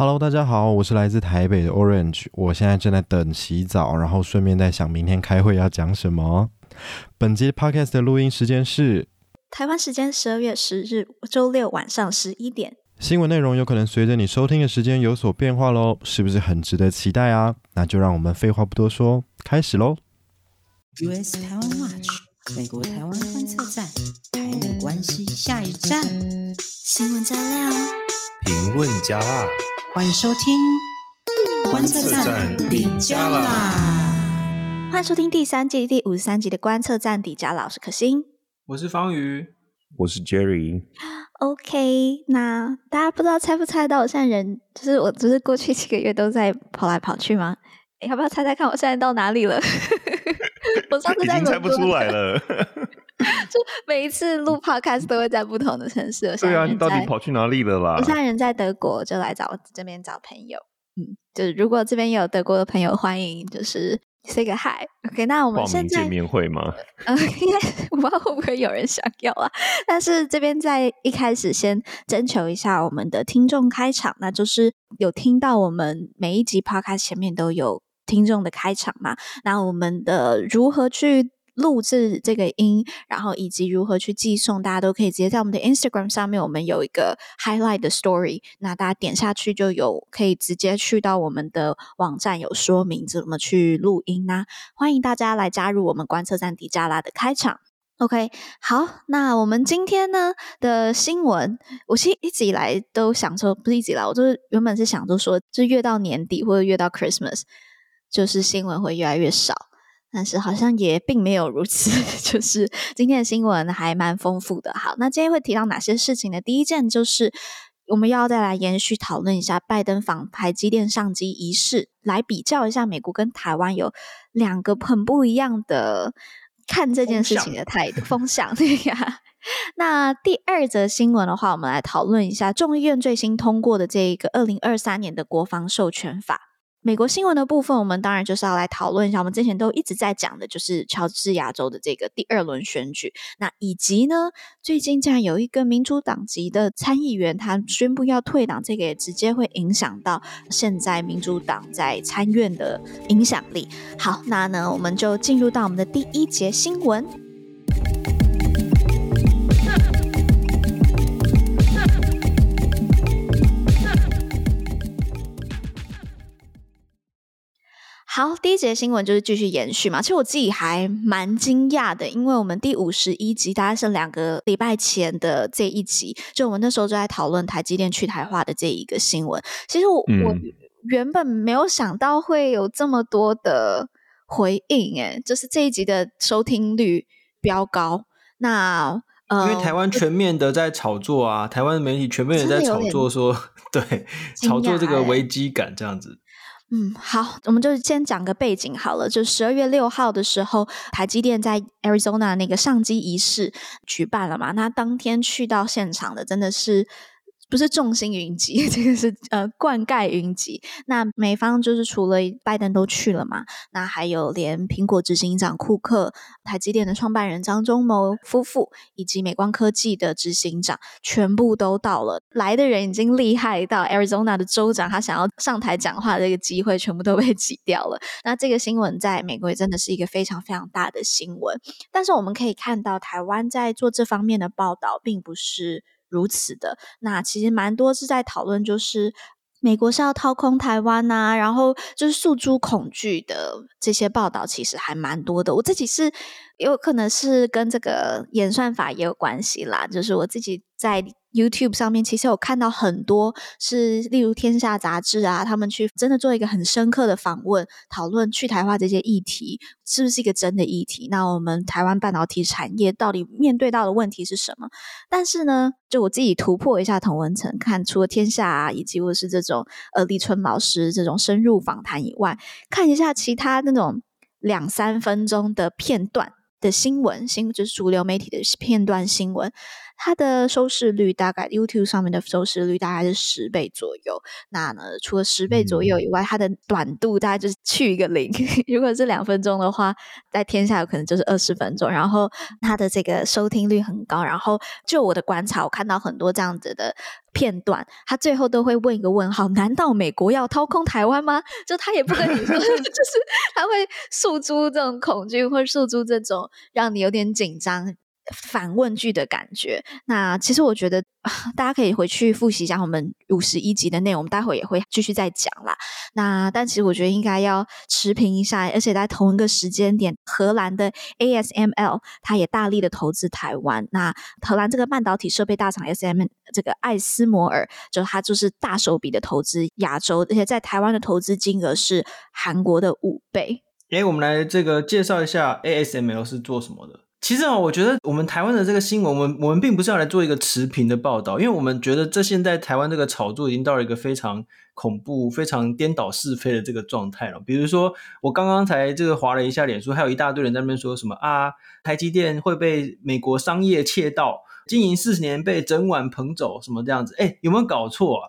Hello，大家好，我是来自台北的 Orange，我现在正在等洗澡，然后顺便在想明天开会要讲什么。本集 Podcast 的录音时间是台湾时间十二月十日周六晚上十一点。新闻内容有可能随着你收听的时间有所变化喽，是不是很值得期待啊？那就让我们废话不多说，开始喽。US 台湾 Watch，美国台湾观测站，台美关系下一站，新闻加料，评论加辣，欢迎收听观测站底加啦！欢迎收听第三季第五十三集的观测站底加啦，我是可心，我是方瑜，我是 Jerry。OK，那大家不知道猜不猜到，我现在人就是我，就是过去几个月都在跑来跑去吗？要不要猜猜看，我现在到哪里了？我上次在已经猜不出来了，就每一次录 podcast 都会在不同的城市。对啊，你到底跑去哪里了啦？我现在人在德国，就来找我这边找朋友。嗯，就是如果这边有德国的朋友，欢迎就是 say 个 hi。OK，那我们现在见面会吗？嗯，应该我不知道会不会有人想要啊。但是这边在一开始先征求一下我们的听众开场，那就是有听到我们每一集 podcast 前面都有。听众的开场嘛，那我们的如何去录制这个音，然后以及如何去寄送，大家都可以直接在我们的 Instagram 上面，我们有一个 highlight 的 story，那大家点下去就有可以直接去到我们的网站，有说明怎么去录音呐。欢迎大家来加入我们观测站迪加拉的开场。OK，好，那我们今天呢的新闻，我其实一直以来都想说，不是一直以来，我就是原本是想着说，就越到年底或者越到 Christmas。就是新闻会越来越少，但是好像也并没有如此。就是今天的新闻还蛮丰富的。好，那今天会提到哪些事情呢？第一件就是我们要再来延续讨论一下拜登访台积电上机仪式，来比较一下美国跟台湾有两个很不一样的看这件事情的态度风向。对呀。那第二则新闻的话，我们来讨论一下众议院最新通过的这一个二零二三年的国防授权法。美国新闻的部分，我们当然就是要来讨论一下。我们之前都一直在讲的，就是乔治亚州的这个第二轮选举。那以及呢，最近竟然有一个民主党籍的参议员，他宣布要退党，这个也直接会影响到现在民主党在参院的影响力。好，那呢，我们就进入到我们的第一节新闻。好，第一节新闻就是继续延续嘛。其实我自己还蛮惊讶的，因为我们第五十一集大概是两个礼拜前的这一集，就我们那时候就在讨论台积电去台化的这一个新闻。其实我、嗯、我原本没有想到会有这么多的回应，诶，就是这一集的收听率飙高。那呃，因为台湾全面的在炒作啊，台湾的媒体全面的在炒作说，对，炒作这个危机感这样子。嗯，好，我们就先讲个背景好了。就十二月六号的时候，台积电在 Arizona 那个上机仪式举办了嘛？那当天去到现场的真的是。不是众星云集，这个是呃灌溉云集。那美方就是除了拜登都去了嘛，那还有连苹果执行长库克、台积电的创办人张忠谋夫妇以及美光科技的执行长全部都到了。来的人已经厉害到 Arizona 的州长，他想要上台讲话的这个机会全部都被挤掉了。那这个新闻在美国也真的是一个非常非常大的新闻。但是我们可以看到，台湾在做这方面的报道，并不是。如此的，那其实蛮多是在讨论，就是美国是要掏空台湾呐、然后就是诉诸恐惧的这些报道，其实还蛮多的。我自己是有可能是跟这个演算法也有关系啦，就是我自己在。YouTube 上面其实有看到很多是，例如《天下》杂志啊，他们去真的做一个很深刻的访问，讨论去台化这些议题是不是一个真的议题？那我们台湾半导体产业到底面对到的问题是什么？但是呢，就我自己突破一下同文层，看除了《天下》啊，以及或是这种呃李春老师这种深入访谈以外，看一下其他那种两三分钟的片段的新闻，新就是主流媒体的片段新闻。它的收视率大概 YouTube 上面的收视率大概是十倍左右。那呢，除了十倍左右以外，它的短度大概就是去一个零。如果是两分钟的话，在天下有可能就是二十分钟。然后它的这个收听率很高。然后就我的观察，我看到很多这样子的片段，他最后都会问一个问号：难道美国要掏空台湾吗？就他也不跟你说，就是他会诉诸这种恐惧，或诉诸这种让你有点紧张。反问句的感觉，那其实我觉得 大家可以回去复习一下我们五十一集的内容，我们待会也会继续再讲啦。那但其实我觉得应该要持平一下，而且在同一个时间点，荷兰的 ASML 它也大力的投资台湾。那荷兰这个半导体设备大厂 SM，这个艾斯摩尔，就它就是大手笔的投资亚洲，而且在台湾的投资金额是韩国的五倍。诶，我们来这个介绍一下 ASML 是做什么的。其实啊，我觉得我们台湾的这个新闻，我们我们并不是要来做一个持平的报道，因为我们觉得这现在台湾这个炒作已经到了一个非常恐怖、非常颠倒是非的这个状态了。比如说，我刚刚才这个滑了一下脸书，还有一大堆人在那边说什么啊，台积电会被美国商业窃盗，经营四十年被整碗捧走，什么这样子？哎，有没有搞错啊？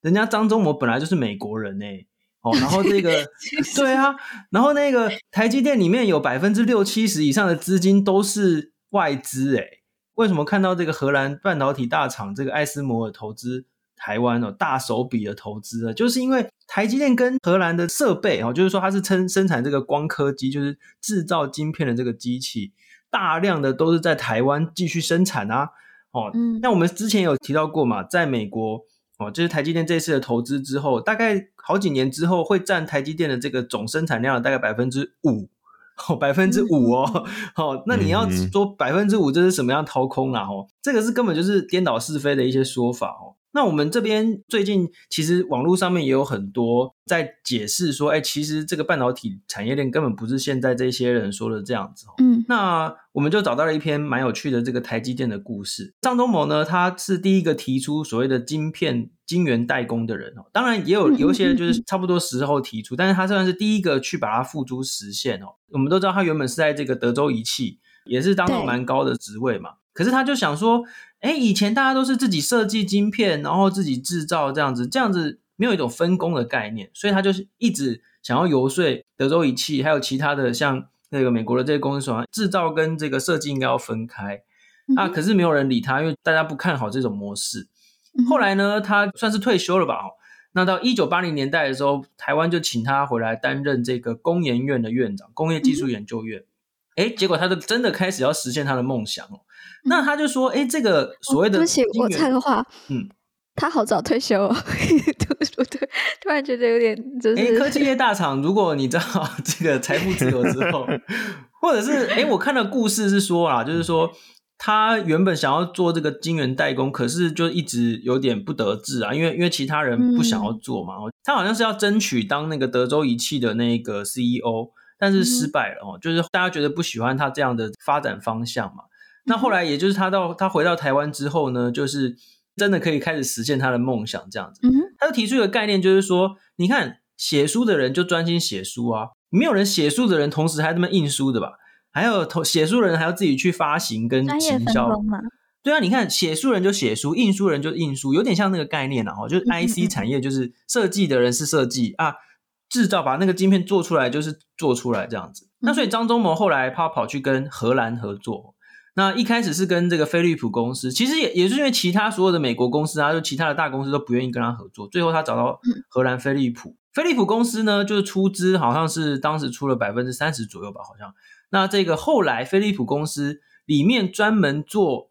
人家张忠谋本来就是美国人哎。哦，然后这个 对啊，然后那个台积电里面有百分之六七十以上的资金都是外资诶，为什么看到这个荷兰半导体大厂这个艾斯摩尔投资台湾哦，大手笔的投资啊？就是因为台积电跟荷兰的设备哦，就是说它是称生产这个光刻机，就是制造晶片的这个机器，大量的都是在台湾继续生产啊。哦，嗯，那我们之前有提到过嘛，在美国。哦，就是台积电这次的投资之后，大概好几年之后会占台积电的这个总生产量的大概百分之五，哦，百分之五哦，哦，那你要说百分之五这是什么样掏空啊？哦，这个是根本就是颠倒是非的一些说法哦。那我们这边最近其实网络上面也有很多在解释说，哎，其实这个半导体产业链根本不是现在这些人说的这样子。嗯，那我们就找到了一篇蛮有趣的这个台积电的故事。张忠谋呢，他是第一个提出所谓的晶片晶圆代工的人哦。当然也有有一些就是差不多时候提出，但是他算是第一个去把它付诸实现哦。我们都知道他原本是在这个德州仪器，也是当到蛮高的职位嘛。可是他就想说。哎，以前大家都是自己设计晶片，然后自己制造这样子，这样子没有一种分工的概念，所以他就是一直想要游说德州仪器，还有其他的像那个美国的这些公司说，制造跟这个设计应该要分开。嗯、啊，可是没有人理他，因为大家不看好这种模式。嗯、后来呢，他算是退休了吧？那到一九八零年代的时候，台湾就请他回来担任这个工研院的院长，工业技术研究院。哎、嗯，结果他就真的开始要实现他的梦想哦。那他就说：“哎，这个所谓的……对不起，我插个话，嗯，他好早退休哦，对不对？突然觉得有点……就是哎，科技业大厂，如果你知道 这个财富自由之后，或者是哎，我看到故事是说啊，就是说他原本想要做这个晶圆代工，可是就一直有点不得志啊，因为因为其他人不想要做嘛。嗯、他好像是要争取当那个德州仪器的那个 CEO，但是失败了哦，嗯、就是大家觉得不喜欢他这样的发展方向嘛。”那后来，也就是他到他回到台湾之后呢，就是真的可以开始实现他的梦想，这样子。他就提出一个概念，就是说，你看写书的人就专心写书啊，没有人写书的人同时还这么印书的吧？还有同写书的人还要自己去发行跟行销。对啊，你看写书人就写书，印书人就印书，有点像那个概念啊，就是 IC 产业就是设计的人是设计啊，制造把那个晶片做出来就是做出来这样子。那所以张忠谋后来他跑去跟荷兰合作。那一开始是跟这个飞利浦公司，其实也也是因为其他所有的美国公司啊，就其他的大公司都不愿意跟他合作，最后他找到荷兰飞利浦。飞利浦公司呢，就是出资好像是当时出了百分之三十左右吧，好像。那这个后来飞利浦公司里面专门做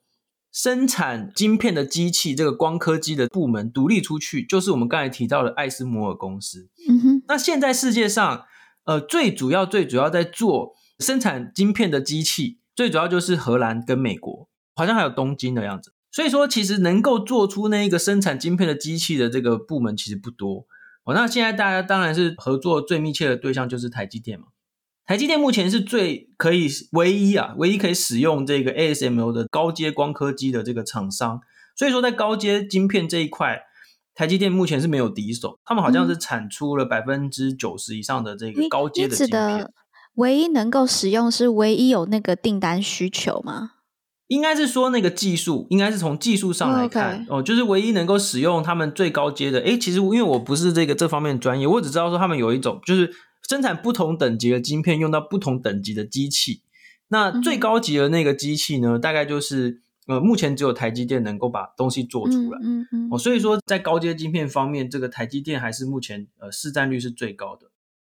生产晶片的机器，这个光刻机的部门独立出去，就是我们刚才提到的艾斯摩尔公司。嗯哼。那现在世界上，呃，最主要最主要在做生产晶片的机器。最主要就是荷兰跟美国，好像还有东京的样子。所以说，其实能够做出那一个生产晶片的机器的这个部门其实不多。哦，那现在大家当然是合作最密切的对象就是台积电嘛。台积电目前是最可以唯一啊，唯一可以使用这个 ASML 的高阶光刻机的这个厂商。所以说，在高阶晶片这一块，台积电目前是没有敌手。他们好像是产出了百分之九十以上的这个高阶的晶片。唯一能够使用是唯一有那个订单需求吗？应该是说那个技术，应该是从技术上来看.哦，就是唯一能够使用他们最高阶的。诶，其实因为我不是这个这方面专业，我只知道说他们有一种就是生产不同等级的晶片，用到不同等级的机器。那最高级的那个机器呢，嗯、大概就是呃，目前只有台积电能够把东西做出来。嗯嗯，嗯哦，所以说在高阶晶片方面，这个台积电还是目前呃市占率是最高的。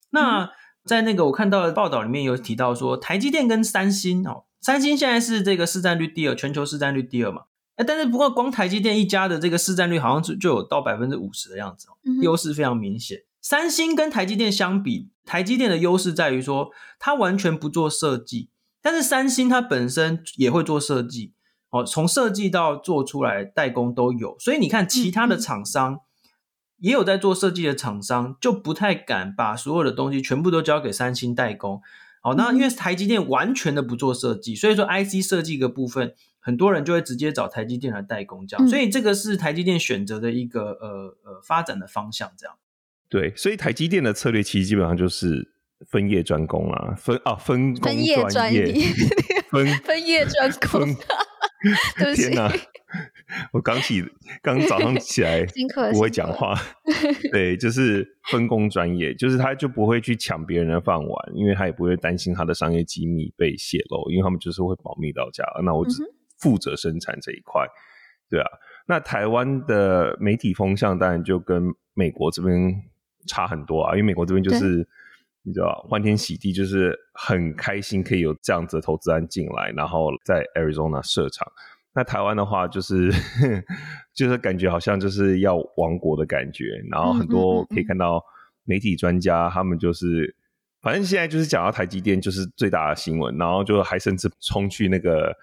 那、嗯、在那个我看到的报道里面有提到说，台积电跟三星哦。三星现在是这个市占率第二，全球市占率第二嘛？哎，但是不过光台积电一家的这个市占率好像就就有到百分之五十的样子，哦优势非常明显。三星跟台积电相比，台积电的优势在于说它完全不做设计，但是三星它本身也会做设计，哦，从设计到做出来代工都有。所以你看，其他的厂商也有在做设计的厂商，就不太敢把所有的东西全部都交给三星代工。好，那因为台积电完全的不做设计，所以说 IC 设计的部分，很多人就会直接找台积电来代工，这样，嗯、所以这个是台积电选择的一个呃呃发展的方向，这样。对，所以台积电的策略其实基本上就是分业专攻啊，分啊分工专业，分 分业专攻。分 对不起。天哪！我刚起，刚早上起来 不会讲话。对，就是分工专业，就是他就不会去抢别人的饭碗，因为他也不会担心他的商业机密被泄露，因为他们就是会保密到家。那我只负责生产这一块，嗯、对啊。那台湾的媒体风向当然就跟美国这边差很多啊，因为美国这边就是你知道欢天喜地，就是很开心可以有这样子的投资案进来，然后在 Arizona 设厂。那台湾的话，就是 就是感觉好像就是要亡国的感觉，然后很多可以看到媒体专家他们就是，反正现在就是讲到台积电就是最大的新闻，然后就还甚至冲去那个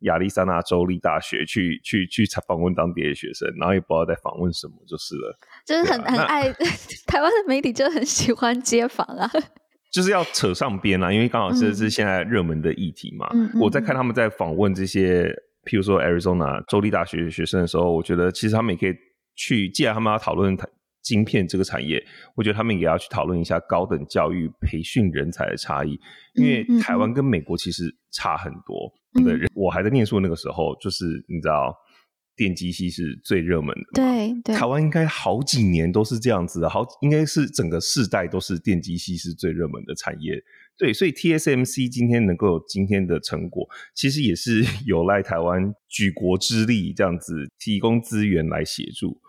亚利桑那州立大学去去去访问当地的学生，然后也不知道在访问什么，就是了，就是很、啊、很爱 台湾的媒体就很喜欢接访啊，就是要扯上边啊，因为刚好这是现在热门的议题嘛，嗯、我在看他们在访问这些。譬如说，Arizona 州立大学学生的时候，我觉得其实他们也可以去。既然他们要讨论晶片这个产业，我觉得他们也要去讨论一下高等教育培训人才的差异。因为台湾跟美国其实差很多。对、嗯，我还在念书那个时候，就是你知道，电机系是最热门的。对对，台湾应该好几年都是这样子的，好，应该是整个世代都是电机系是最热门的产业。对，所以 TSMC 今天能够有今天的成果，其实也是 有赖台湾举国之力这样子提供资源来协助。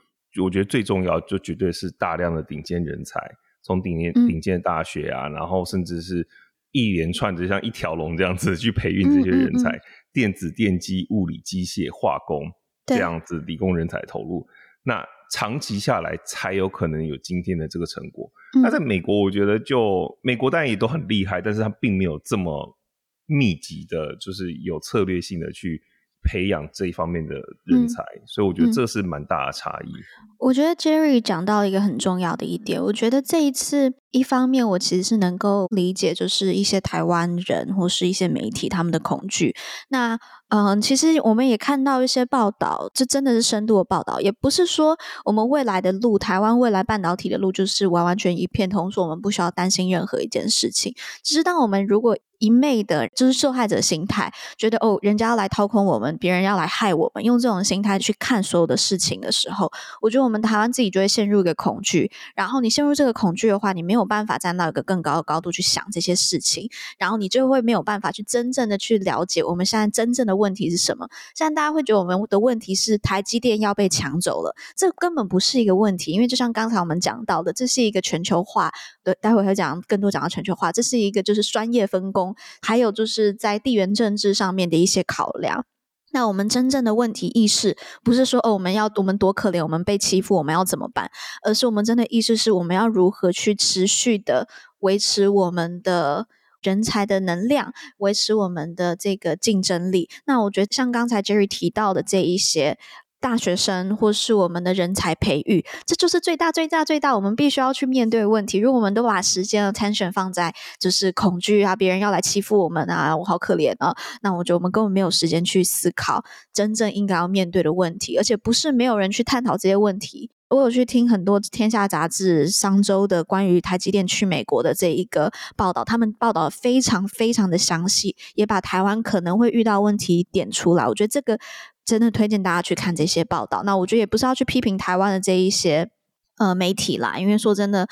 我觉得最重要就绝对是大量的顶尖人才，从顶尖顶尖的大学啊，嗯、然后甚至是一连串的像一条龙这样子去培育这些人才，嗯嗯嗯电子、电机、物理、机械、化工这样子理工人才投入，那。长期下来才有可能有今天的这个成果。那、嗯、在美国，我觉得就美国当然也都很厉害，但是他并没有这么密集的，就是有策略性的去培养这一方面的人才，嗯、所以我觉得这是蛮大的差异。我觉得 Jerry 讲到一个很重要的一点，我觉得这一次。一方面，我其实是能够理解，就是一些台湾人或是一些媒体他们的恐惧。那嗯、其实我们也看到一些报道，这真的是深度的报道，也不是说我们未来的路，台湾未来半导体的路就是完完全一片通，说我们不需要担心任何一件事情。只是当我们如果一昧的就是受害者心态，觉得哦，人家要来掏空我们，别人要来害我们，用这种心态去看所有的事情的时候，我觉得我们台湾自己就会陷入一个恐惧。然后你陷入这个恐惧的话，你没有。有办法站到一个更高的高度去想这些事情，然后你就会没有办法去真正的去了解我们现在真正的问题是什么。现在大家会觉得我们的问题是台积电要被抢走了，这根本不是一个问题，因为就像刚才我们讲到的，这是一个全球化。对，待会会讲更多讲到全球化，这是一个就是专业分工，还有就是在地缘政治上面的一些考量。那我们真正的问题意识不是说哦，我们要我们多可怜，我们被欺负，我们要怎么办？而是我们真的意识是我们要如何去持续的维持我们的人才的能量，维持我们的这个竞争力。那我觉得像刚才 Jerry 提到的这一些。大学生或是我们的人才培育，这就是最大、最大、最大，我们必须要去面对的问题。如果我们都把时间和 attention 放在就是恐惧啊，别人要来欺负我们啊，我好可怜啊，那我觉得我们根本没有时间去思考真正应该要面对的问题，而且不是没有人去探讨这些问题。我有去听很多《天下杂志》商周的关于台积电去美国的这一个报道，他们报道非常非常的详细，也把台湾可能会遇到问题点出来。我觉得这个真的推荐大家去看这些报道。那我觉得也不是要去批评台湾的这一些呃媒体啦，因为说真的，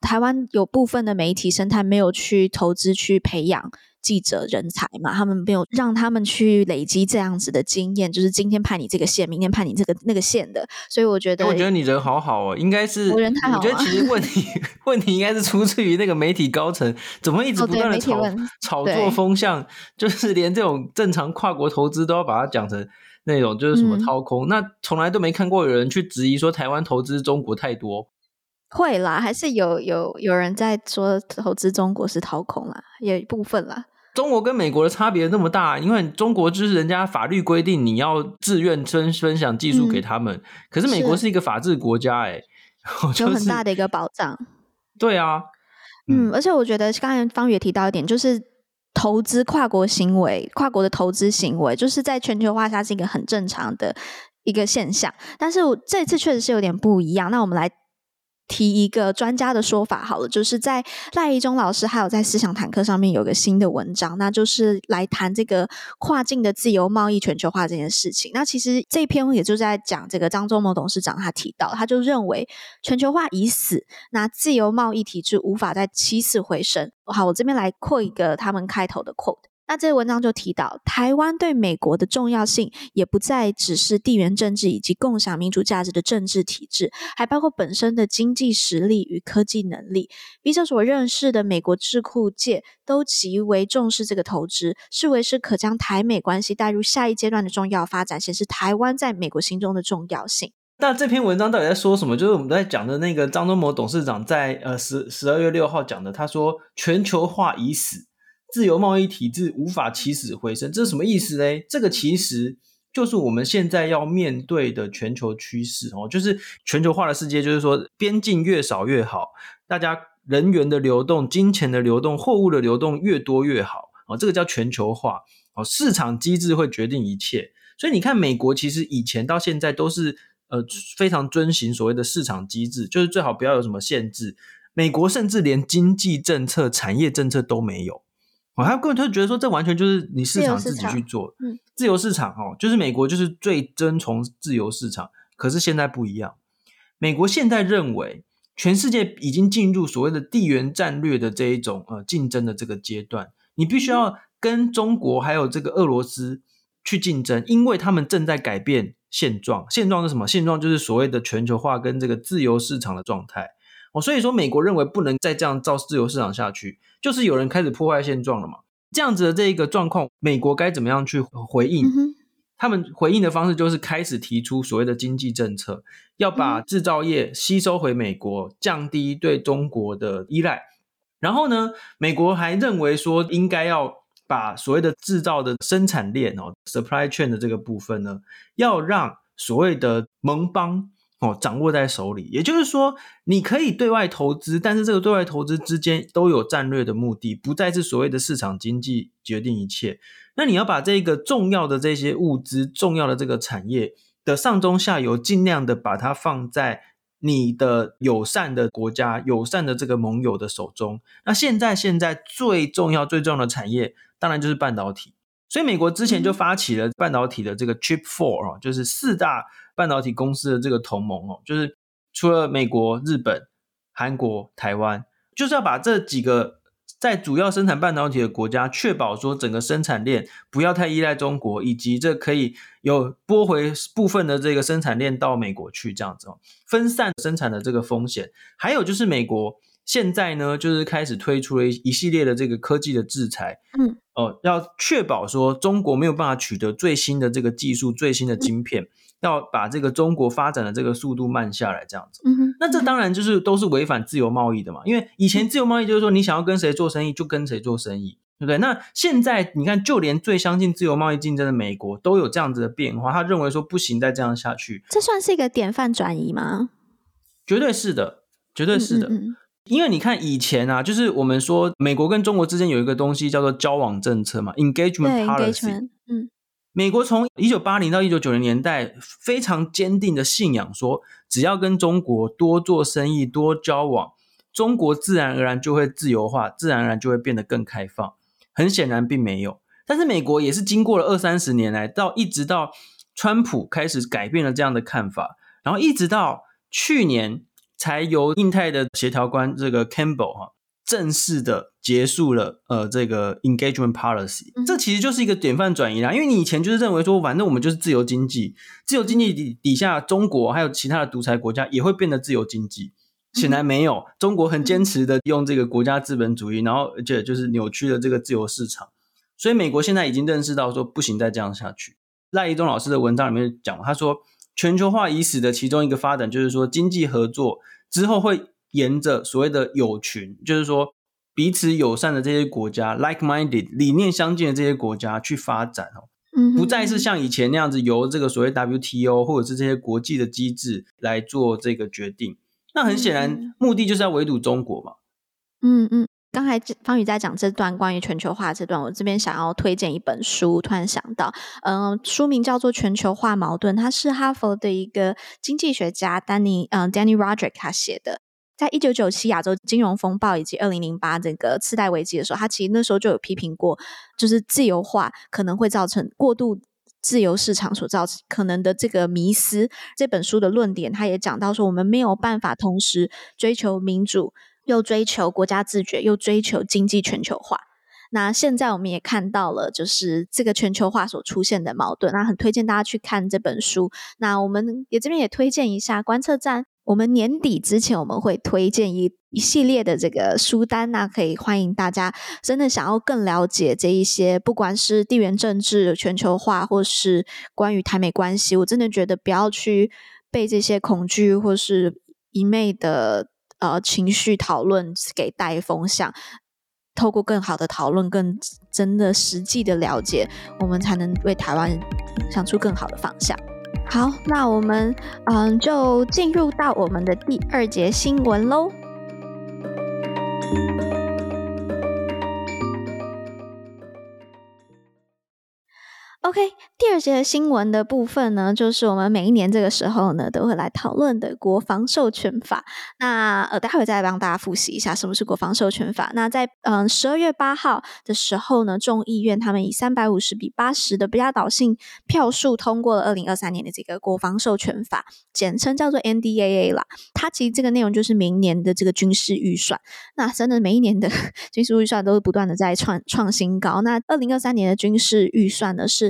台湾有部分的媒体生态没有去投资去培养。记者人才嘛，他们没有让他们去累积这样子的经验，就是今天派你这个线，明天派你这个那个线的，所以我觉得，我觉得你人好好哦，应该是我人太好了。我觉得其实问题 问题应该是出自于那个媒体高层，怎么一直不断的炒、哦、炒作风向，就是连这种正常跨国投资都要把它讲成那种就是什么掏空，嗯、那从来都没看过有人去质疑说台湾投资中国太多。会啦，还是有有有人在说投资中国是掏空啦，有一部分啦。中国跟美国的差别那么大，因为中国就是人家法律规定你要自愿分分享技术给他们，嗯、可是美国是一个法治国家，哎，有很大的一个保障。对啊，嗯，而且我觉得刚才方宇也提到一点，就是投资跨国行为，跨国的投资行为，就是在全球化下是一个很正常的一个现象。但是这次确实是有点不一样。那我们来。提一个专家的说法好了，就是在赖一忠老师还有在思想坦克上面有个新的文章，那就是来谈这个跨境的自由贸易全球化这件事情。那其实这篇也就在讲这个张忠谋董事长他提到，他就认为全球化已死，那自由贸易体制无法再起死回生。好，我这边来扩一个他们开头的 quote。那这个文章就提到，台湾对美国的重要性也不再只是地缘政治以及共享民主价值的政治体制，还包括本身的经济实力与科技能力。笔者所认识的美国智库界都极为重视这个投资，视为是可将台美关系带入下一阶段的重要发展，显示台湾在美国心中的重要性。那这篇文章到底在说什么？就是我们在讲的那个张忠谋董事长在呃十十二月六号讲的，他说全球化已死。自由贸易体制无法起死回生，这是什么意思呢？这个其实就是我们现在要面对的全球趋势哦，就是全球化的世界，就是说边境越少越好，大家人员的流动、金钱的流动、货物的流动越多越好哦，这个叫全球化哦，市场机制会决定一切。所以你看，美国其实以前到现在都是呃非常遵循所谓的市场机制，就是最好不要有什么限制。美国甚至连经济政策、产业政策都没有。还有个人就觉得说，这完全就是你市场自己去做，嗯，自由市场哦，就是美国就是最遵从自由市场。可是现在不一样，美国现在认为全世界已经进入所谓的地缘战略的这一种呃竞争的这个阶段，你必须要跟中国还有这个俄罗斯去竞争，因为他们正在改变现状。现状是什么？现状就是所谓的全球化跟这个自由市场的状态。哦，所以说美国认为不能再这样造自由市场下去，就是有人开始破坏现状了嘛。这样子的这一个状况，美国该怎么样去回应？嗯。他们回应的方式就是开始提出所谓的经济政策，要把制造业吸收回美国，降低对中国的依赖。然后呢，美国还认为说，应该要把所谓的制造的生产链哦，supply chain 的这个部分呢，要让所谓的盟邦。哦，掌握在手里，也就是说，你可以对外投资，但是这个对外投资之间都有战略的目的，不再是所谓的市场经济决定一切。那你要把这个重要的这些物资、重要的这个产业的上中下游，尽量的把它放在你的友善的国家、友善的这个盟友的手中。那现在，现在最重要、最重要的产业，当然就是半导体。所以，美国之前就发起了半导体的这个 Chip Four 啊，就是四大。半导体公司的这个同盟哦，就是除了美国、日本、韩国、台湾，就是要把这几个在主要生产半导体的国家，确保说整个生产链不要太依赖中国，以及这可以有拨回部分的这个生产链到美国去，这样子哦，分散生产的这个风险。还有就是美国现在呢，就是开始推出了一一系列的这个科技的制裁，嗯，哦，要确保说中国没有办法取得最新的这个技术、最新的晶片。嗯要把这个中国发展的这个速度慢下来，这样子。那这当然就是都是违反自由贸易的嘛，因为以前自由贸易就是说你想要跟谁做生意就跟谁做生意，对不对？那现在你看，就连最相信自由贸易竞争的美国都有这样子的变化，他认为说不行，再这样下去，这算是一个典范转移吗？绝对是的，绝对是的。嗯嗯嗯。因为你看以前啊，就是我们说美国跟中国之间有一个东西叫做交往政策嘛，engagement policy。嗯。美国从一九八零到一九九零年代非常坚定的信仰说，只要跟中国多做生意、多交往，中国自然而然就会自由化，自然而然就会变得更开放。很显然并没有，但是美国也是经过了二三十年来，到一直到川普开始改变了这样的看法，然后一直到去年才由印太的协调官这个 Campbell 哈。正式的结束了，呃，这个 engagement policy，这其实就是一个典范转移啦。因为你以前就是认为说，反正我们就是自由经济，自由经济底底下，中国还有其他的独裁国家也会变得自由经济。显然没有，中国很坚持的用这个国家资本主义，然后而且就是扭曲了这个自由市场。所以美国现在已经认识到说，不行再这样下去。赖一东老师的文章里面讲，他说全球化已死的其中一个发展就是说，经济合作之后会。沿着所谓的友群，就是说彼此友善的这些国家，like-minded 理念相近的这些国家去发展哦，嗯，不再是像以前那样子由这个所谓 WTO 或者是这些国际的机制来做这个决定。那很显然，目的就是要围堵中国嘛。嗯嗯，刚才方宇在讲这段关于全球化这段，我这边想要推荐一本书，突然想到，嗯、呃，书名叫做《全球化矛盾》，它是哈佛的一个经济学家丹尼，嗯、呃，Danny Rodrik 他写的。在一九九七亚洲金融风暴以及二零零八这个次贷危机的时候，他其实那时候就有批评过，就是自由化可能会造成过度自由市场所造成可能的这个迷思。这本书的论点，他也讲到说，我们没有办法同时追求民主，又追求国家自觉，又追求经济全球化。那现在我们也看到了，就是这个全球化所出现的矛盾。那很推荐大家去看这本书。那我们也这边也推荐一下观测站。我们年底之前，我们会推荐一一系列的这个书单，那可以欢迎大家真的想要更了解这一些，不管是地缘政治、全球化，或是关于台美关系，我真的觉得不要去被这些恐惧或是一昧的呃情绪讨论给带风向，透过更好的讨论，更真的实际的了解，我们才能为台湾想出更好的方向。好，那我们嗯就进入到我们的第二节新闻喽。OK，第二节的新闻的部分呢，就是我们每一年这个时候呢，都会来讨论的国防授权法。那呃，待会再帮大家复习一下什么是国防授权法。那在嗯十二月八号的时候呢，众议院他们以三百五十比八十的压倒性票数通过了二零二三年的这个国防授权法，简称叫做 NDAA 啦。它其实这个内容就是明年的这个军事预算。那真的每一年的 军事预算都是不断的在创创新高。那二零二三年的军事预算呢是。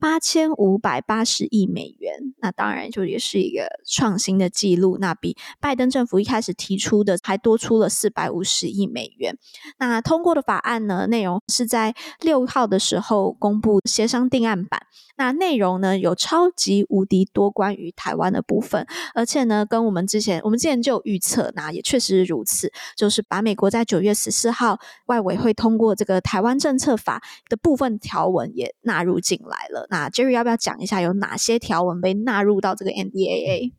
八千五百八十亿美元，那当然就也是一个创新的记录。那比拜登政府一开始提出的还多出了四百五十亿美元。那通过的法案呢，内容是在六号的时候公布协商定案版。那内容呢，有超级无敌多关于台湾的部分，而且呢，跟我们之前我们之前就有预测，那也确实如此，就是把美国在九月十四号外委会通过这个台湾政策法的部分条文也纳入进来了。那 Jerry 要不要讲一下有哪些条文被纳入到这个 NDAA？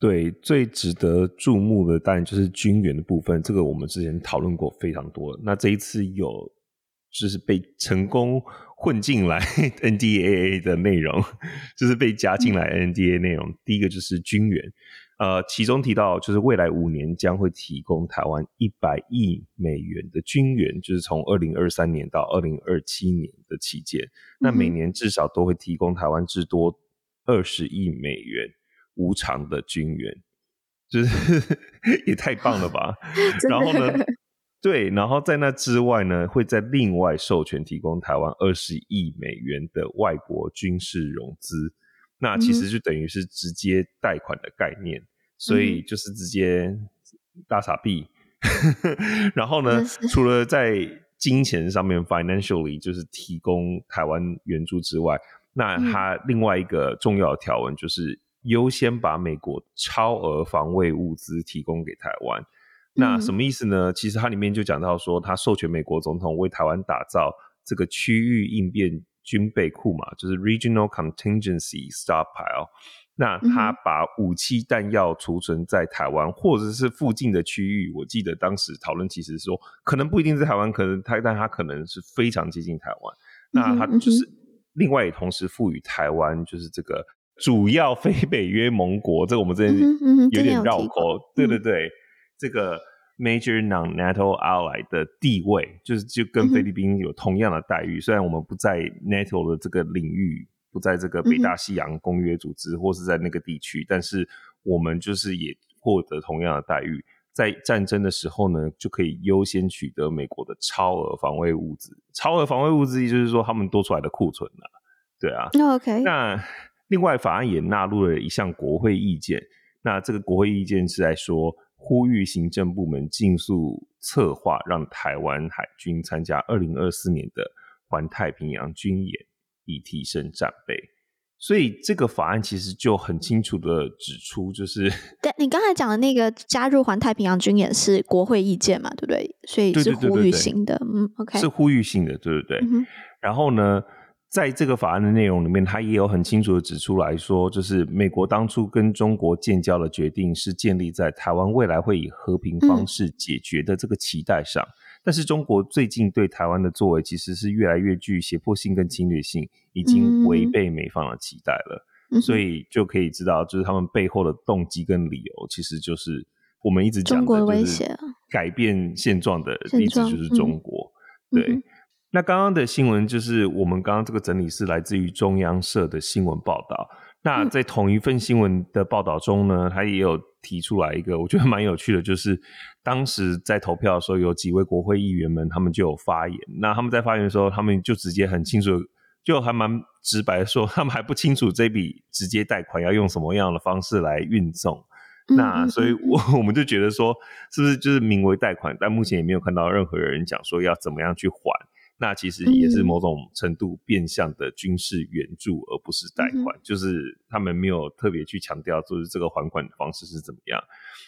对，最值得注目的当然就是军援的部分，这个我们之前讨论过非常多。那这一次有就是被成功混进来 NDAA 的内容，就是被加进来 NDAA 内容。嗯、第一个就是军援，呃，其中提到就是未来五年将会提供台湾一百亿美元的军援，就是从二零二三年到二零二七年的期间，嗯、那每年至少都会提供台湾至多二十亿美元无偿的军援，就是 也太棒了吧？然后呢？对，然后在那之外呢，会在另外授权提供台湾二十亿美元的外国军事融资，那其实就等于是直接贷款的概念，嗯、所以就是直接大傻币。然后呢，除了在金钱上面 financially 就是提供台湾援助之外，那它另外一个重要的条文就是优先把美国超额防卫物资提供给台湾。那什么意思呢？其实它里面就讲到说，它授权美国总统为台湾打造这个区域应变军备库嘛，就是 Regional Contingency Stockpile。那他把武器弹药储存在台湾或者是附近的区域。我记得当时讨论其实说，可能不一定是台湾，可能他但他可能是非常接近台湾。那他就是另外也同时赋予台湾就是这个主要非北约盟国，这个我们这边有点绕口，嗯、对对对，嗯、这个 Major Non-NATO Ally 的地位，就是就跟菲律宾有同样的待遇。嗯、虽然我们不在 NATO 的这个领域，不在这个北大西洋公约组织，或是在那个地区，但是我们就是也获得同样的待遇。在战争的时候呢，就可以优先取得美国的超额防卫物资。超额防卫物资，也就是说他们多出来的库存啊，对啊。那 OK。那另外法案也纳入了一项国会意见。那这个国会意见是在说，呼吁行政部门尽速策划，让台湾海军参加二零二四年的环太平洋军演，以提升战备。所以这个法案其实就很清楚的指出，就是对你刚才讲的那个加入环太平洋军演是国会意见嘛，对不对？所以是呼吁性的，嗯，OK，是呼吁性的，对不对？嗯、然后呢，在这个法案的内容里面，它也有很清楚的指出来说，就是美国当初跟中国建交的决定是建立在台湾未来会以和平方式解决的这个期待上。嗯但是中国最近对台湾的作为其实是越来越具胁迫性跟侵略性，已经违背美方的期待了。嗯、所以就可以知道，就是他们背后的动机跟理由，其实就是我们一直讲的，就是改变现状的例子就是中国。嗯、对，嗯、那刚刚的新闻就是我们刚刚这个整理是来自于中央社的新闻报道。那在同一份新闻的报道中呢，他也有提出来一个我觉得蛮有趣的，就是当时在投票的时候，有几位国会议员们他们就有发言。那他们在发言的时候，他们就直接很清楚，就还蛮直白说，他们还不清楚这笔直接贷款要用什么样的方式来运送。那所以我我们就觉得说，是不是就是名为贷款，但目前也没有看到任何人讲说要怎么样去还。那其实也是某种程度变相的军事援助，而不是贷款，嗯、就是他们没有特别去强调，就是这个还款的方式是怎么样。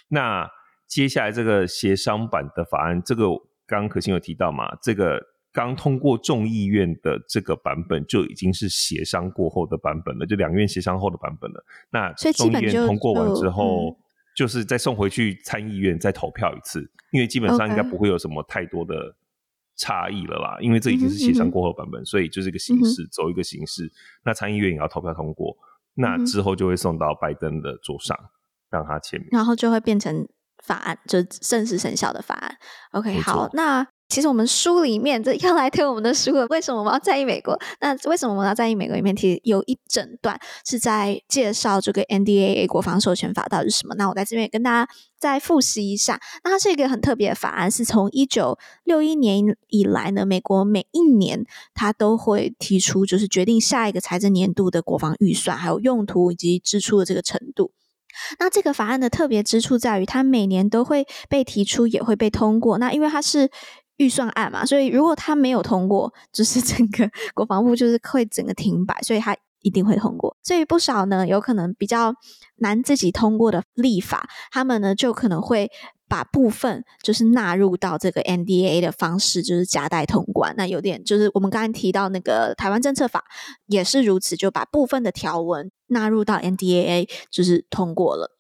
那接下来这个协商版的法案，这个刚刚可心有提到嘛？这个刚通过众议院的这个版本就已经是协商过后的版本了，就两院协商后的版本了。那众议院通过完之后，就是再送回去参议院再投票一次，因为基本上应该不会有什么太多的。差异了啦，因为这已经是协商过后版本，所以就是一个形式，嗯、走一个形式。那参议院也要投票通过，那之后就会送到拜登的桌上，让他签名，然后就会变成法案，就正式生效的法案。OK，好，那。其实我们书里面 这要来推我们的书了，为什么我们要在意美国？那为什么我们要在意美国？里面其实有一整段是在介绍这个 NDAA 国防授权法到底是什么。那我在这边也跟大家再复习一下。那它是一个很特别的法案，是从一九六一年以来呢，美国每一年它都会提出，就是决定下一个财政年度的国防预算，还有用途以及支出的这个程度。那这个法案的特别之处在于，它每年都会被提出，也会被通过。那因为它是预算案嘛，所以如果他没有通过，就是整个国防部就是会整个停摆，所以他一定会通过。所以不少呢，有可能比较难自己通过的立法，他们呢就可能会把部分就是纳入到这个 NDAA 的方式，就是夹带通关。那有点就是我们刚才提到那个台湾政策法也是如此，就把部分的条文纳入到 NDAA，就是通过了。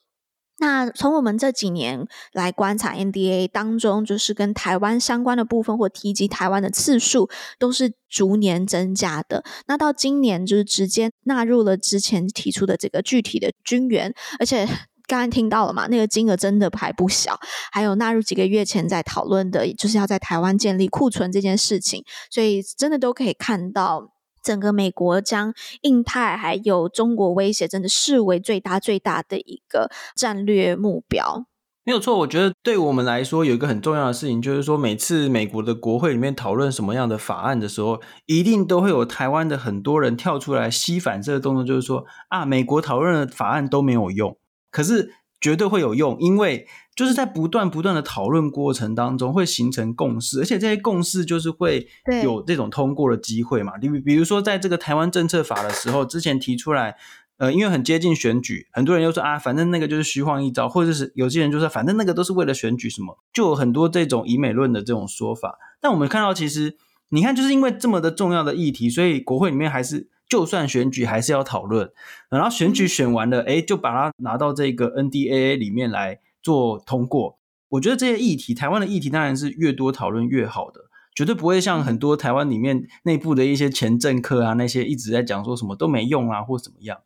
那从我们这几年来观察 NDA 当中就是跟台湾相关的部分或提及台湾的次数都是逐年增加的。那到今年就是直接纳入了之前提出的这个具体的军援，而且刚刚听到了嘛，那个金额真的还不小。还有纳入几个月前在讨论的，就是要在台湾建立库存这件事情，所以真的都可以看到。整个美国将印太还有中国威胁，真的视为最大最大的一个战略目标。没有错，我觉得对我们来说有一个很重要的事情，就是说每次美国的国会里面讨论什么样的法案的时候，一定都会有台湾的很多人跳出来吸反这个动作，就是说啊，美国讨论的法案都没有用，可是绝对会有用，因为。就是在不断不断的讨论过程当中，会形成共识，而且这些共识就是会有这种通过的机会嘛。比比如说，在这个台湾政策法的时候，之前提出来，呃，因为很接近选举，很多人又说啊，反正那个就是虚晃一招，或者是有些人就说，反正那个都是为了选举什么，就有很多这种以美论的这种说法。但我们看到，其实你看，就是因为这么的重要的议题，所以国会里面还是就算选举还是要讨论，然后选举选完了，哎，就把它拿到这个 NDAA 里面来。做通过，我觉得这些议题，台湾的议题当然是越多讨论越好的。绝对不会像很多台湾里面内部的一些前政客啊，那些一直在讲说什么都没用啊，或怎么样。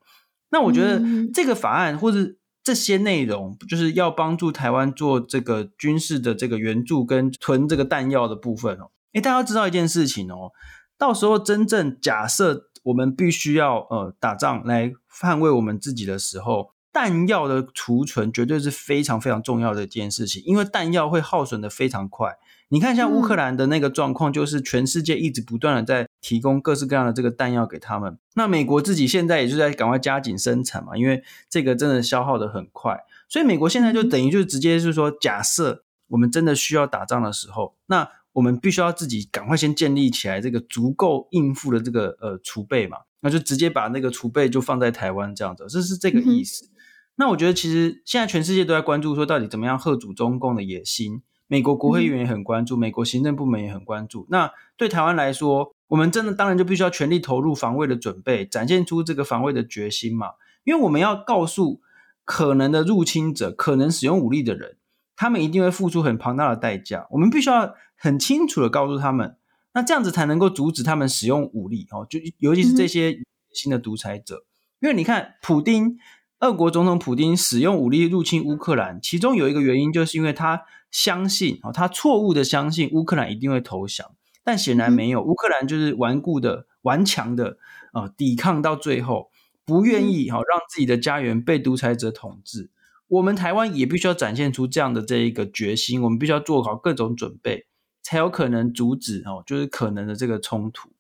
那我觉得这个法案或者这些内容，就是要帮助台湾做这个军事的这个援助跟囤这个弹药的部分哦。诶，大家要知道一件事情哦，到时候真正假设我们必须要呃打仗来捍卫我们自己的时候，弹药的储存绝对是非常非常重要的一件事情，因为弹药会耗损的非常快。你看，像乌克兰的那个状况，就是全世界一直不断的在提供各式各样的这个弹药给他们。那美国自己现在也就在赶快加紧生产嘛，因为这个真的消耗的很快。所以美国现在就等于就直接是说，假设我们真的需要打仗的时候，那我们必须要自己赶快先建立起来这个足够应付的这个呃储备嘛，那就直接把那个储备就放在台湾这样子，这是这个意思。那我觉得其实现在全世界都在关注说，到底怎么样吓阻中共的野心。美国国会议员也很关注，美国行政部门也很关注。那对台湾来说，我们真的当然就必须要全力投入防卫的准备，展现出这个防卫的决心嘛。因为我们要告诉可能的入侵者、可能使用武力的人，他们一定会付出很庞大的代价。我们必须要很清楚的告诉他们，那这样子才能够阻止他们使用武力哦。就尤其是这些新的独裁者，因为你看，普丁。俄国总统普丁使用武力入侵乌克兰，其中有一个原因，就是因为他相信啊，他错误的相信乌克兰一定会投降，但显然没有，乌克兰就是顽固的、顽强的啊，抵抗到最后，不愿意哈让自己的家园被独裁者统治。我们台湾也必须要展现出这样的这一个决心，我们必须要做好各种准备，才有可能阻止哦，就是可能的这个冲突。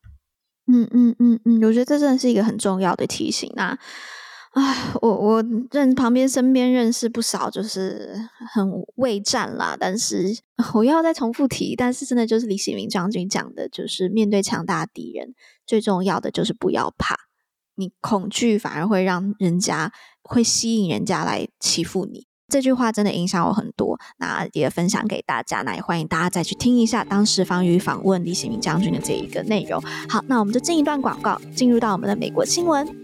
嗯嗯嗯嗯，我觉得这真的是一个很重要的提醒啊。啊，我我认旁边身边认识不少，就是很畏战啦。但是我要再重复提，但是真的就是李喜明将军讲的，就是面对强大敌人，最重要的就是不要怕。你恐惧反而会让人家会吸引人家来欺负你。这句话真的影响我很多，那也分享给大家。那也欢迎大家再去听一下当时方宇访问李喜明将军的这一个内容。好，那我们就进一段广告，进入到我们的美国新闻。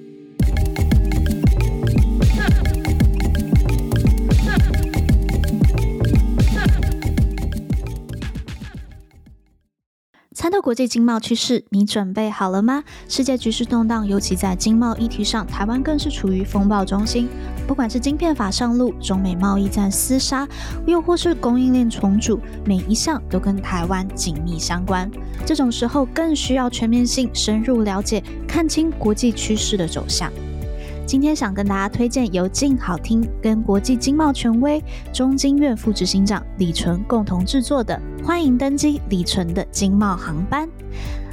参透国际经贸趋势，你准备好了吗？世界局势动荡，尤其在经贸议题上，台湾更是处于风暴中心。不管是晶片法上路、中美贸易战厮杀，又或是供应链重组，每一项都跟台湾紧密相关。这种时候，更需要全面性、深入了解，看清国际趋势的走向。今天想跟大家推荐由静好听跟国际经贸权威中经院副执行长李淳共同制作的《欢迎登机李淳的经贸航班》。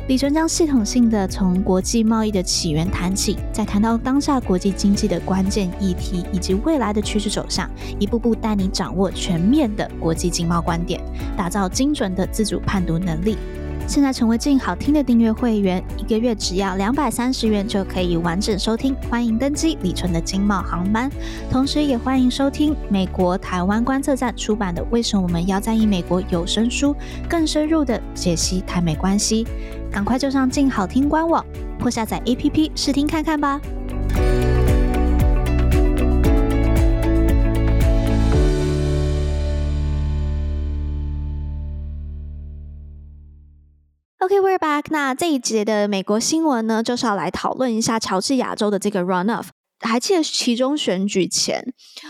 李淳将系统性的从国际贸易的起源谈起，再谈到当下国际经济的关键议题以及未来的趋势走向，一步步带你掌握全面的国际经贸观点，打造精准的自主判读能力。现在成为静好听的订阅会员，一个月只要两百三十元就可以完整收听。欢迎登机李淳的经贸航班，同时也欢迎收听美国台湾观测站出版的《为什么我们要在意美国》有声书，更深入的解析台美关系。赶快就上静好听官网或下载 APP 试听看看吧。OK，we're back。那这一节的美国新闻呢，就是要来讨论一下乔治亚州的这个 runoff。还记得其中选举前，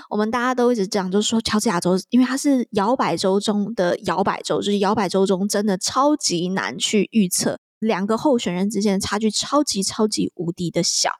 我们大家都一直讲，就是说乔治亚州，因为它是摇摆州中的摇摆州，就是摇摆州中真的超级难去预测两个候选人之间的差距，超级超级无敌的小。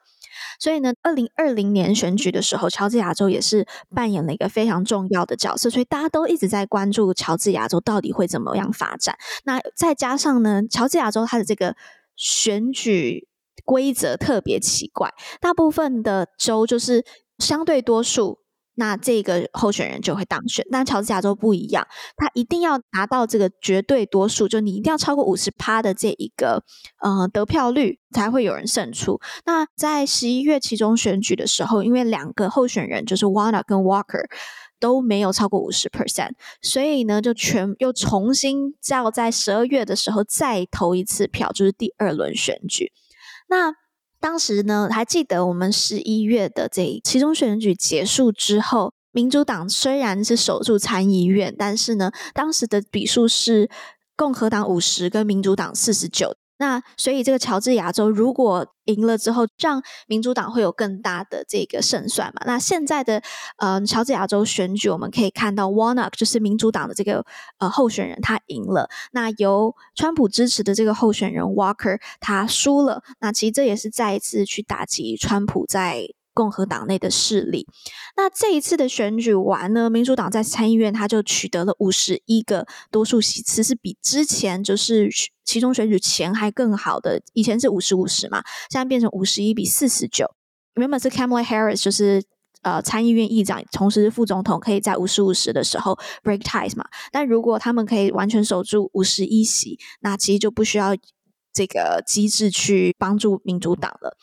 所以呢，二零二零年选举的时候，乔治亚州也是扮演了一个非常重要的角色，所以大家都一直在关注乔治亚州到底会怎么样发展。那再加上呢，乔治亚州它的这个选举规则特别奇怪，大部分的州就是相对多数。那这个候选人就会当选，但乔治亚州不一样，他一定要达到这个绝对多数，就你一定要超过五十趴的这一个呃得票率，才会有人胜出。那在十一月期中选举的时候，因为两个候选人就是 Warnock 跟 Walker 都没有超过五十 percent，所以呢就全又重新要在十二月的时候再投一次票，就是第二轮选举。那当时呢，还记得我们十一月的这其中选举结束之后，民主党虽然是守住参议院，但是呢，当时的比数是共和党五十跟民主党四十九。那所以这个乔治亚州如果赢了之后，让民主党会有更大的这个胜算嘛？那现在的呃乔治亚州选举，我们可以看到 Warnock 就是民主党的这个呃候选人，他赢了。那由川普支持的这个候选人 Walker 他输了。那其实这也是再一次去打击川普在。共和党内的势力，那这一次的选举完呢，民主党在参议院他就取得了五十一个多数席次，是比之前就是其中选举前还更好的。以前是五十五十嘛，现在变成五十一比四十九。原本是 Kamala Harris 就是呃参议院议长，同时是副总统，可以在五十五十的时候 break ties 嘛。但如果他们可以完全守住五十一席，那其实就不需要这个机制去帮助民主党了。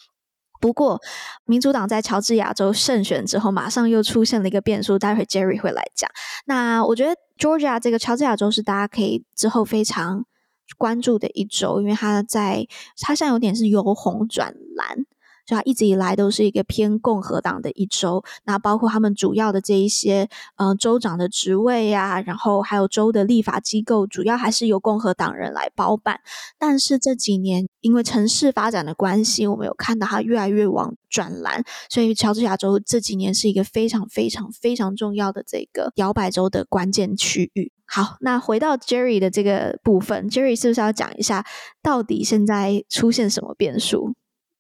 不过，民主党在乔治亚州胜选之后，马上又出现了一个变数。待会 Jerry 会来讲。那我觉得 Georgia 这个乔治亚州是大家可以之后非常关注的一州，因为它在它现在有点是由红转蓝。就他一直以来都是一个偏共和党的一州，那包括他们主要的这一些呃州长的职位呀、啊，然后还有州的立法机构，主要还是由共和党人来包办。但是这几年因为城市发展的关系，我们有看到它越来越往转蓝，所以乔治亚州这几年是一个非常非常非常重要的这个摇摆州的关键区域。好，那回到 Jerry 的这个部分，Jerry 是不是要讲一下到底现在出现什么变数？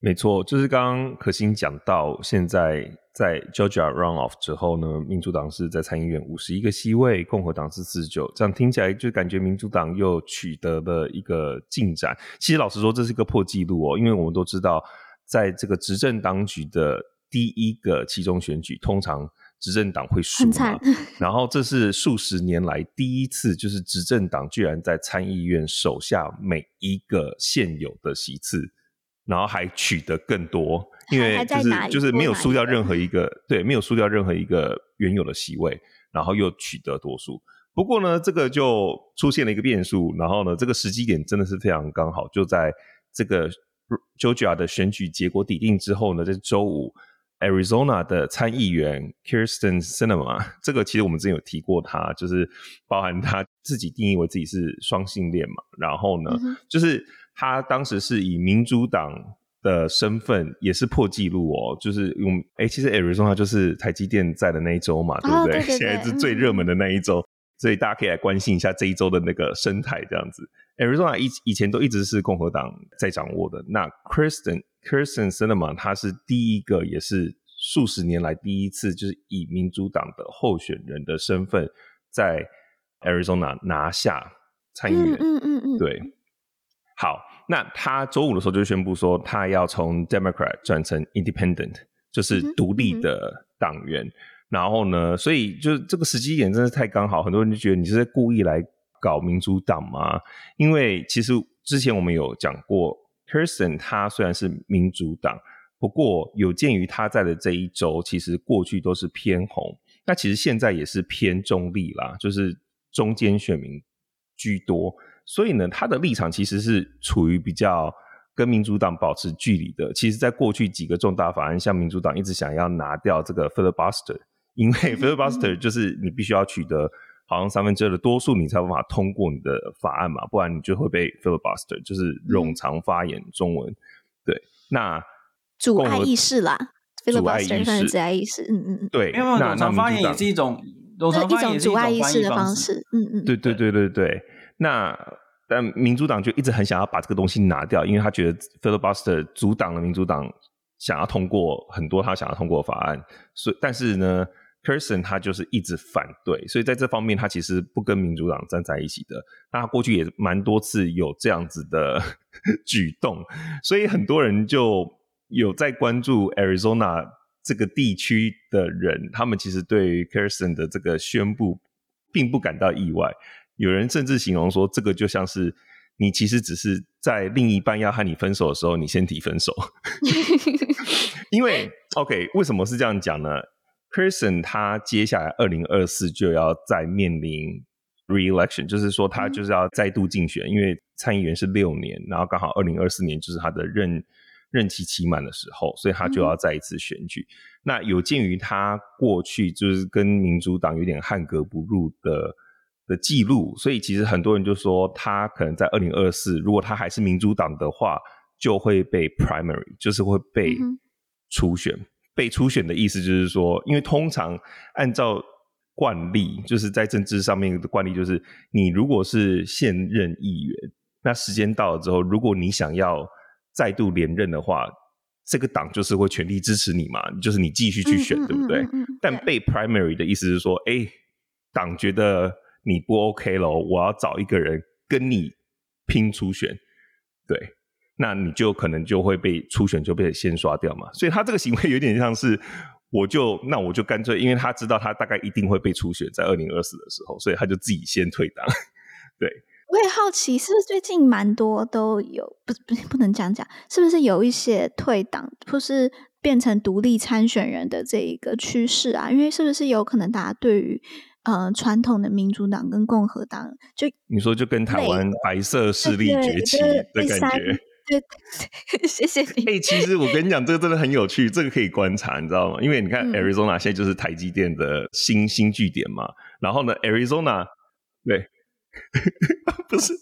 没错，就是刚刚可心讲到，现在在 Georgia runoff 之后呢，民主党是在参议院五十一个席位，共和党是四十九，这样听起来就感觉民主党又取得了一个进展。其实老实说，这是一个破纪录哦，因为我们都知道，在这个执政当局的第一个期中选举，通常执政党会输嘛，然后这是数十年来第一次，就是执政党居然在参议院手下每一个现有的席次。然后还取得更多，因为就是就是没有输掉任何一个，对，没有输掉任何一个原有的席位，然后又取得多数。不过呢，这个就出现了一个变数，然后呢，这个时机点真的是非常刚好，就在这个 Georgia 的选举结果抵定之后呢，在周五，Arizona 的参议员 Kirsten Cinema，这个其实我们之前有提过他，就是包含他自己定义为自己是双性恋嘛，然后呢，嗯、就是。他当时是以民主党的身份，也是破纪录哦，就是用哎，其实 Arizona 就是台积电在的那一周嘛，对不对？哦、对 对对，现在是最热门的那一周，嗯、所以大家可以来关心一下这一周的那个生态这样子。Arizona 以以前都一直是共和党在掌握的，那 Kristen Kristen Sinema 他是第一个，也是数十年来第一次，就是以民主党的候选人的身份在 Arizona 拿下参议员，嗯嗯嗯，嗯，对。好，那他周五的时候就宣布说，他要从 Democrat 转成 Independent，就是独立的党员。嗯嗯、然后呢，所以就这个时机点真的是太刚好，很多人就觉得你是在故意来搞民主党吗？因为其实之前我们有讲过，Kersten 他虽然是民主党，不过有鉴于他在的这一周，其实过去都是偏红，那其实现在也是偏中立啦，就是中间选民居多。所以呢，他的立场其实是处于比较跟民主党保持距离的。其实，在过去几个重大法案，像民主党一直想要拿掉这个 filibuster，因为 filibuster 就是你必须要取得好像三分之二的多数，你才有办法通过你的法案嘛，不然你就会被 filibuster，就是冗长发言中文。对，那阻碍议事啦，filibuster 算是阻碍议事，嗯嗯嗯，对，因为冗长发言也是一种冗长发言也是一种阻碍议事的方式，嗯嗯，对对对对对。那但民主党就一直很想要把这个东西拿掉，因为他觉得 filibuster 阻挡了民主党想要通过很多他想要通过的法案，所以但是呢，Kyrsten 他就是一直反对，所以在这方面他其实不跟民主党站在一起的。那他过去也蛮多次有这样子的 举动，所以很多人就有在关注 Arizona 这个地区的人，他们其实对于 Kyrsten 的这个宣布并不感到意外。有人甚至形容说，这个就像是你其实只是在另一半要和你分手的时候，你先提分手。因为，OK，为什么是这样讲呢？Person 他接下来二零二四就要再面临 re-election，就是说他就是要再度竞选，嗯、因为参议员是六年，然后刚好二零二四年就是他的任任期期满的时候，所以他就要再一次选举。嗯、那有鉴于他过去就是跟民主党有点汉格不入的。的记录，所以其实很多人就说他可能在二零二四，如果他还是民主党的话，就会被 primary，就是会被初选。嗯、被初选的意思就是说，因为通常按照惯例，就是在政治上面的惯例，就是你如果是现任议员，那时间到了之后，如果你想要再度连任的话，这个党就是会全力支持你嘛，就是你继续去选，嗯、对不对？但被 primary 的意思是说，哎，党觉得你不 OK 了，我要找一个人跟你拼初选，对，那你就可能就会被初选就被先刷掉嘛。所以他这个行为有点像是，我就那我就干脆，因为他知道他大概一定会被初选在二零二四的时候，所以他就自己先退党，对。我也好奇，是不是最近蛮多都有，不不不能这样讲，是不是有一些退党或是变成独立参选人的这一个趋势啊？因为是不是有可能大家对于呃传统的民主党跟共和党，就你说就跟台湾白色势力崛起的感觉？对，谢谢你。哎、欸，其实我跟你讲，这个真的很有趣，这个可以观察，你知道吗？因为你看，Arizona 现在就是台积电的新新据点嘛，然后呢，Arizona 对。不是，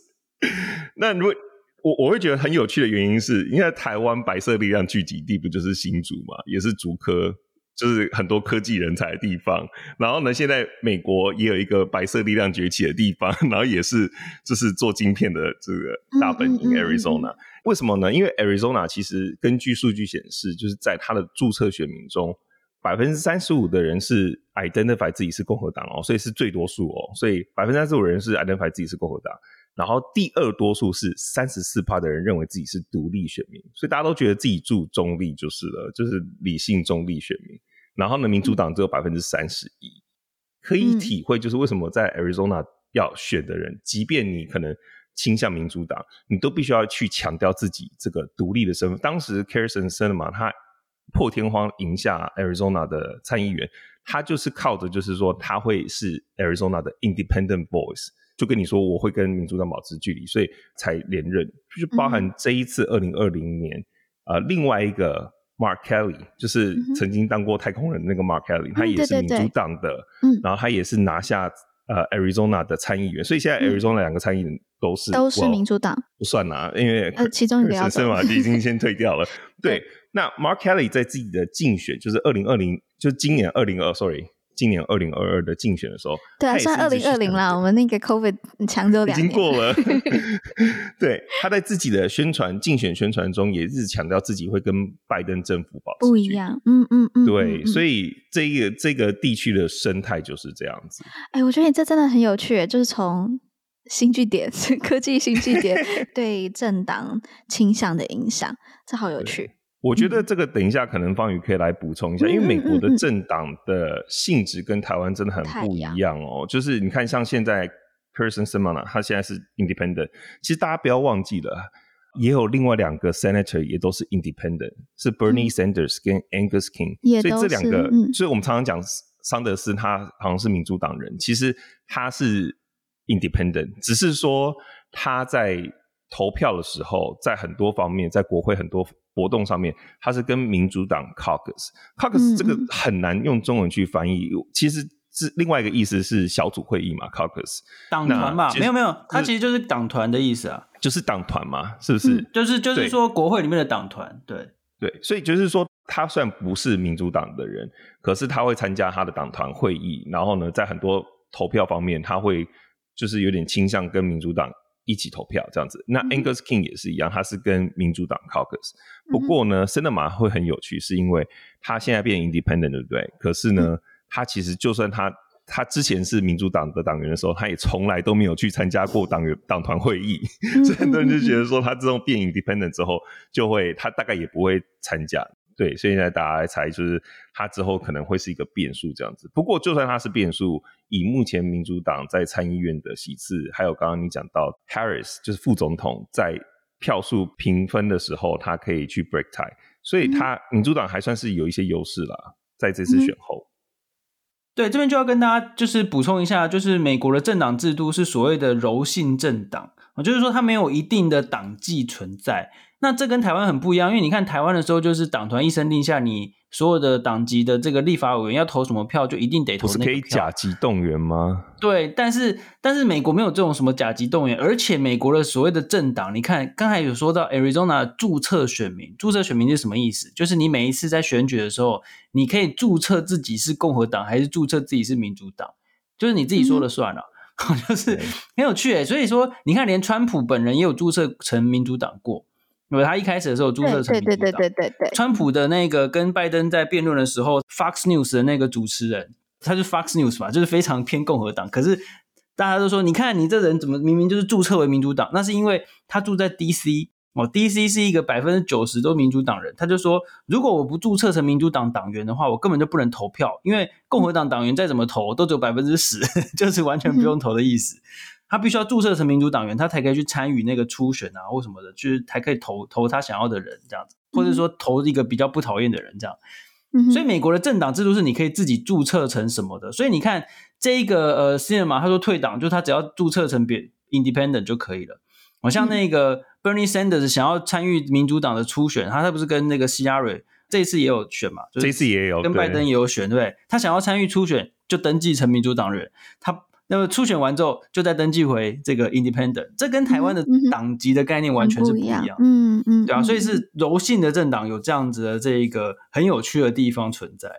那如果我我会觉得很有趣的原因是，因为台湾白色力量聚集地不就是新竹嘛，也是竹科，就是很多科技人才的地方。然后呢，现在美国也有一个白色力量崛起的地方，然后也是就是做晶片的这个大本营 Arizona。为什么呢？因为 Arizona 其实根据数据显示，就是在它的注册选民中。百分之三十五的人是 identify 自己是共和党哦，所以是最多数哦。所以百分之三十五人是 identify 自己是共和党，然后第二多数是三十四趴的人认为自己是独立选民，所以大家都觉得自己住中立就是了，就是理性中立选民。然后呢，民主党只有百分之三十一，可以体会就是为什么在 Arizona 要选的人，即便你可能倾向民主党，你都必须要去强调自己这个独立的身份。当时 Kyrsten s e n e m a 他。破天荒赢下 Arizona 的参议员，他就是靠着，就是说他会是 Arizona 的 Independent Voice，就跟你说我会跟民主党保持距离，所以才连任。就是包含这一次二零二零年，嗯、呃，另外一个 Mark Kelly，就是曾经当过太空人那个 Mark Kelly，、嗯、他也是民主党的，嗯，然后他也是拿下呃 Arizona 的参议员，所以现在 Arizona 两个参议员都是都是民主党，不算啦，因为呃其中一个森马 就已经 先退掉了，对。那 Mark Kelly 在自己的竞选，就是二零二零，就是今年二零二，sorry，今年二零二二的竞选的时候，对啊，算二零二零啦。我们那个 COVID 抢走两年，已经过了。对，他在自己的宣传竞选宣传中，也一直强调自己会跟拜登政府保持不一样。嗯嗯嗯，对，所以这个这个地区的生态就是这样子。哎、欸，我觉得你这真的很有趣，就是从新据点、科技新据点 对政党倾向的影响，这好有趣。我觉得这个等一下可能方宇可以来补充一下，嗯、因为美国的政党的性质跟台湾真的很不一样哦。就是你看，像现在 Sinema 他现在是 Independent，其实大家不要忘记了，也有另外两个 Senator 也都是 Independent，是 Bernie Sanders 跟 Angus King，、嗯、所以这两个，嗯、所以我们常常讲桑德斯他好像是民主党人，其实他是 Independent，只是说他在投票的时候，在很多方面，在国会很多。活动上面，它是跟民主党 caucus，caucus 这个很难用中文去翻译，嗯、其实是另外一个意思是小组会议嘛，caucus。党团嘛，没有没有，它其实就是党团的意思啊，就是党团嘛，是不是？嗯、就是就是说国会里面的党团，对。对，所以就是说他虽然不是民主党的人，可是他会参加他的党团会议，然后呢，在很多投票方面，他会就是有点倾向跟民主党。一起投票这样子，那 Angus King 也是一样，他是跟民主党 Caucus。不过呢，Sinema 会很有趣，是因为他现在变 Independent，对不对？可是呢，他其实就算他他之前是民主党的党员的时候，他也从来都没有去参加过党员党团会议，所以很多人就觉得说，他这种变 Independent 之后，就会他大概也不会参加。对，所以现在大家来猜，就是他之后可能会是一个变数这样子。不过，就算他是变数，以目前民主党在参议院的席次，还有刚刚你讲到 Harris 就是副总统在票数平分的时候，他可以去 break tie，所以他民主党还算是有一些优势啦，在这次选后。对，这边就要跟大家就是补充一下，就是美国的政党制度是所谓的柔性政党。啊，就是说它没有一定的党纪存在。那这跟台湾很不一样，因为你看台湾的时候，就是党团一声令下，你所有的党籍的这个立法委员要投什么票，就一定得投那个票。不是可以甲级动员吗？对，但是但是美国没有这种什么甲级动员，而且美国的所谓的政党，你看刚才有说到 Arizona 注册选民，注册选民是什么意思？就是你每一次在选举的时候，你可以注册自己是共和党还是注册自己是民主党，就是你自己说了算了，嗯、就是很有趣诶。所以说，你看连川普本人也有注册成民主党过。因为他一开始的时候注册成民主党，对对对对对对。川普的那个跟拜登在辩论的时候，Fox News 的那个主持人，他是 Fox News 嘛，就是非常偏共和党。可是大家都说，你看你这人怎么明明就是注册为民主党？那是因为他住在 DC 哦，DC 是一个百分之九十都民主党人。他就说，如果我不注册成民主党党员的话，我根本就不能投票，因为共和党党员再怎么投都只有百分之十，就是完全不用投的意思。嗯他必须要注册成民主党员，他才可以去参与那个初选啊，或什么的，就是才可以投投他想要的人这样子，或者说投一个比较不讨厌的人这样。嗯、所以美国的政党制度是你可以自己注册成什么的。所以你看这一个呃，Sinema 他说退党，就他只要注册成别 Independent 就可以了。好像那个 Bernie Sanders 想要参与民主党的初选，他他不是跟那个希拉瑞这一次也有选嘛？就是、这次也有，跟拜登也有选，对不对？他想要参与初选，就登记成民主党人，他。那么初选完之后，就再登记回这个 Independent，这跟台湾的党籍的概念完全是不一样。嗯嗯，嗯，对啊，所以是柔性的政党有这样子的这一个很有趣的地方存在。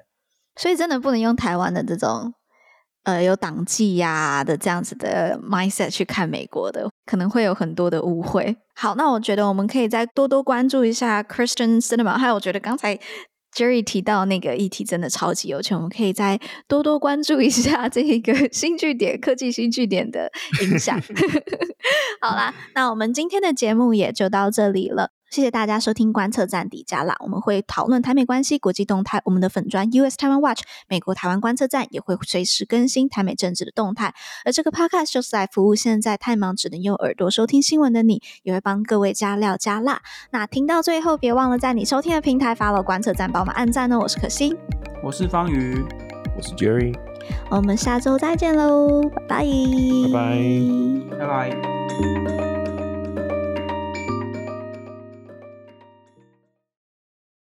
所以真的不能用台湾的这种呃有党纪呀的这样子的 mindset 去看美国的，可能会有很多的误会。好，那我觉得我们可以再多多关注一下 Christian cinema，还有我觉得刚才。Jerry 提到那个议题真的超级有趣，我们可以再多多关注一下这一个 新据点科技新据点的影响。好啦，那我们今天的节目也就到这里了。谢谢大家收听观测站底加啦，我们会讨论台美关系、国际动态。我们的粉专 US Taiwan Watch 美国台湾观测站也会随时更新台美政治的动态。而这个 Podcast 就是来服务现在太忙只能用耳朵收听新闻的你，也会帮各位加料加辣。那听到最后，别忘了在你收听的平台 follow 观测站，帮我们按赞哦。我是可心，我是方瑜，我是 Jerry，我们下周再见喽，拜拜，拜拜，拜拜。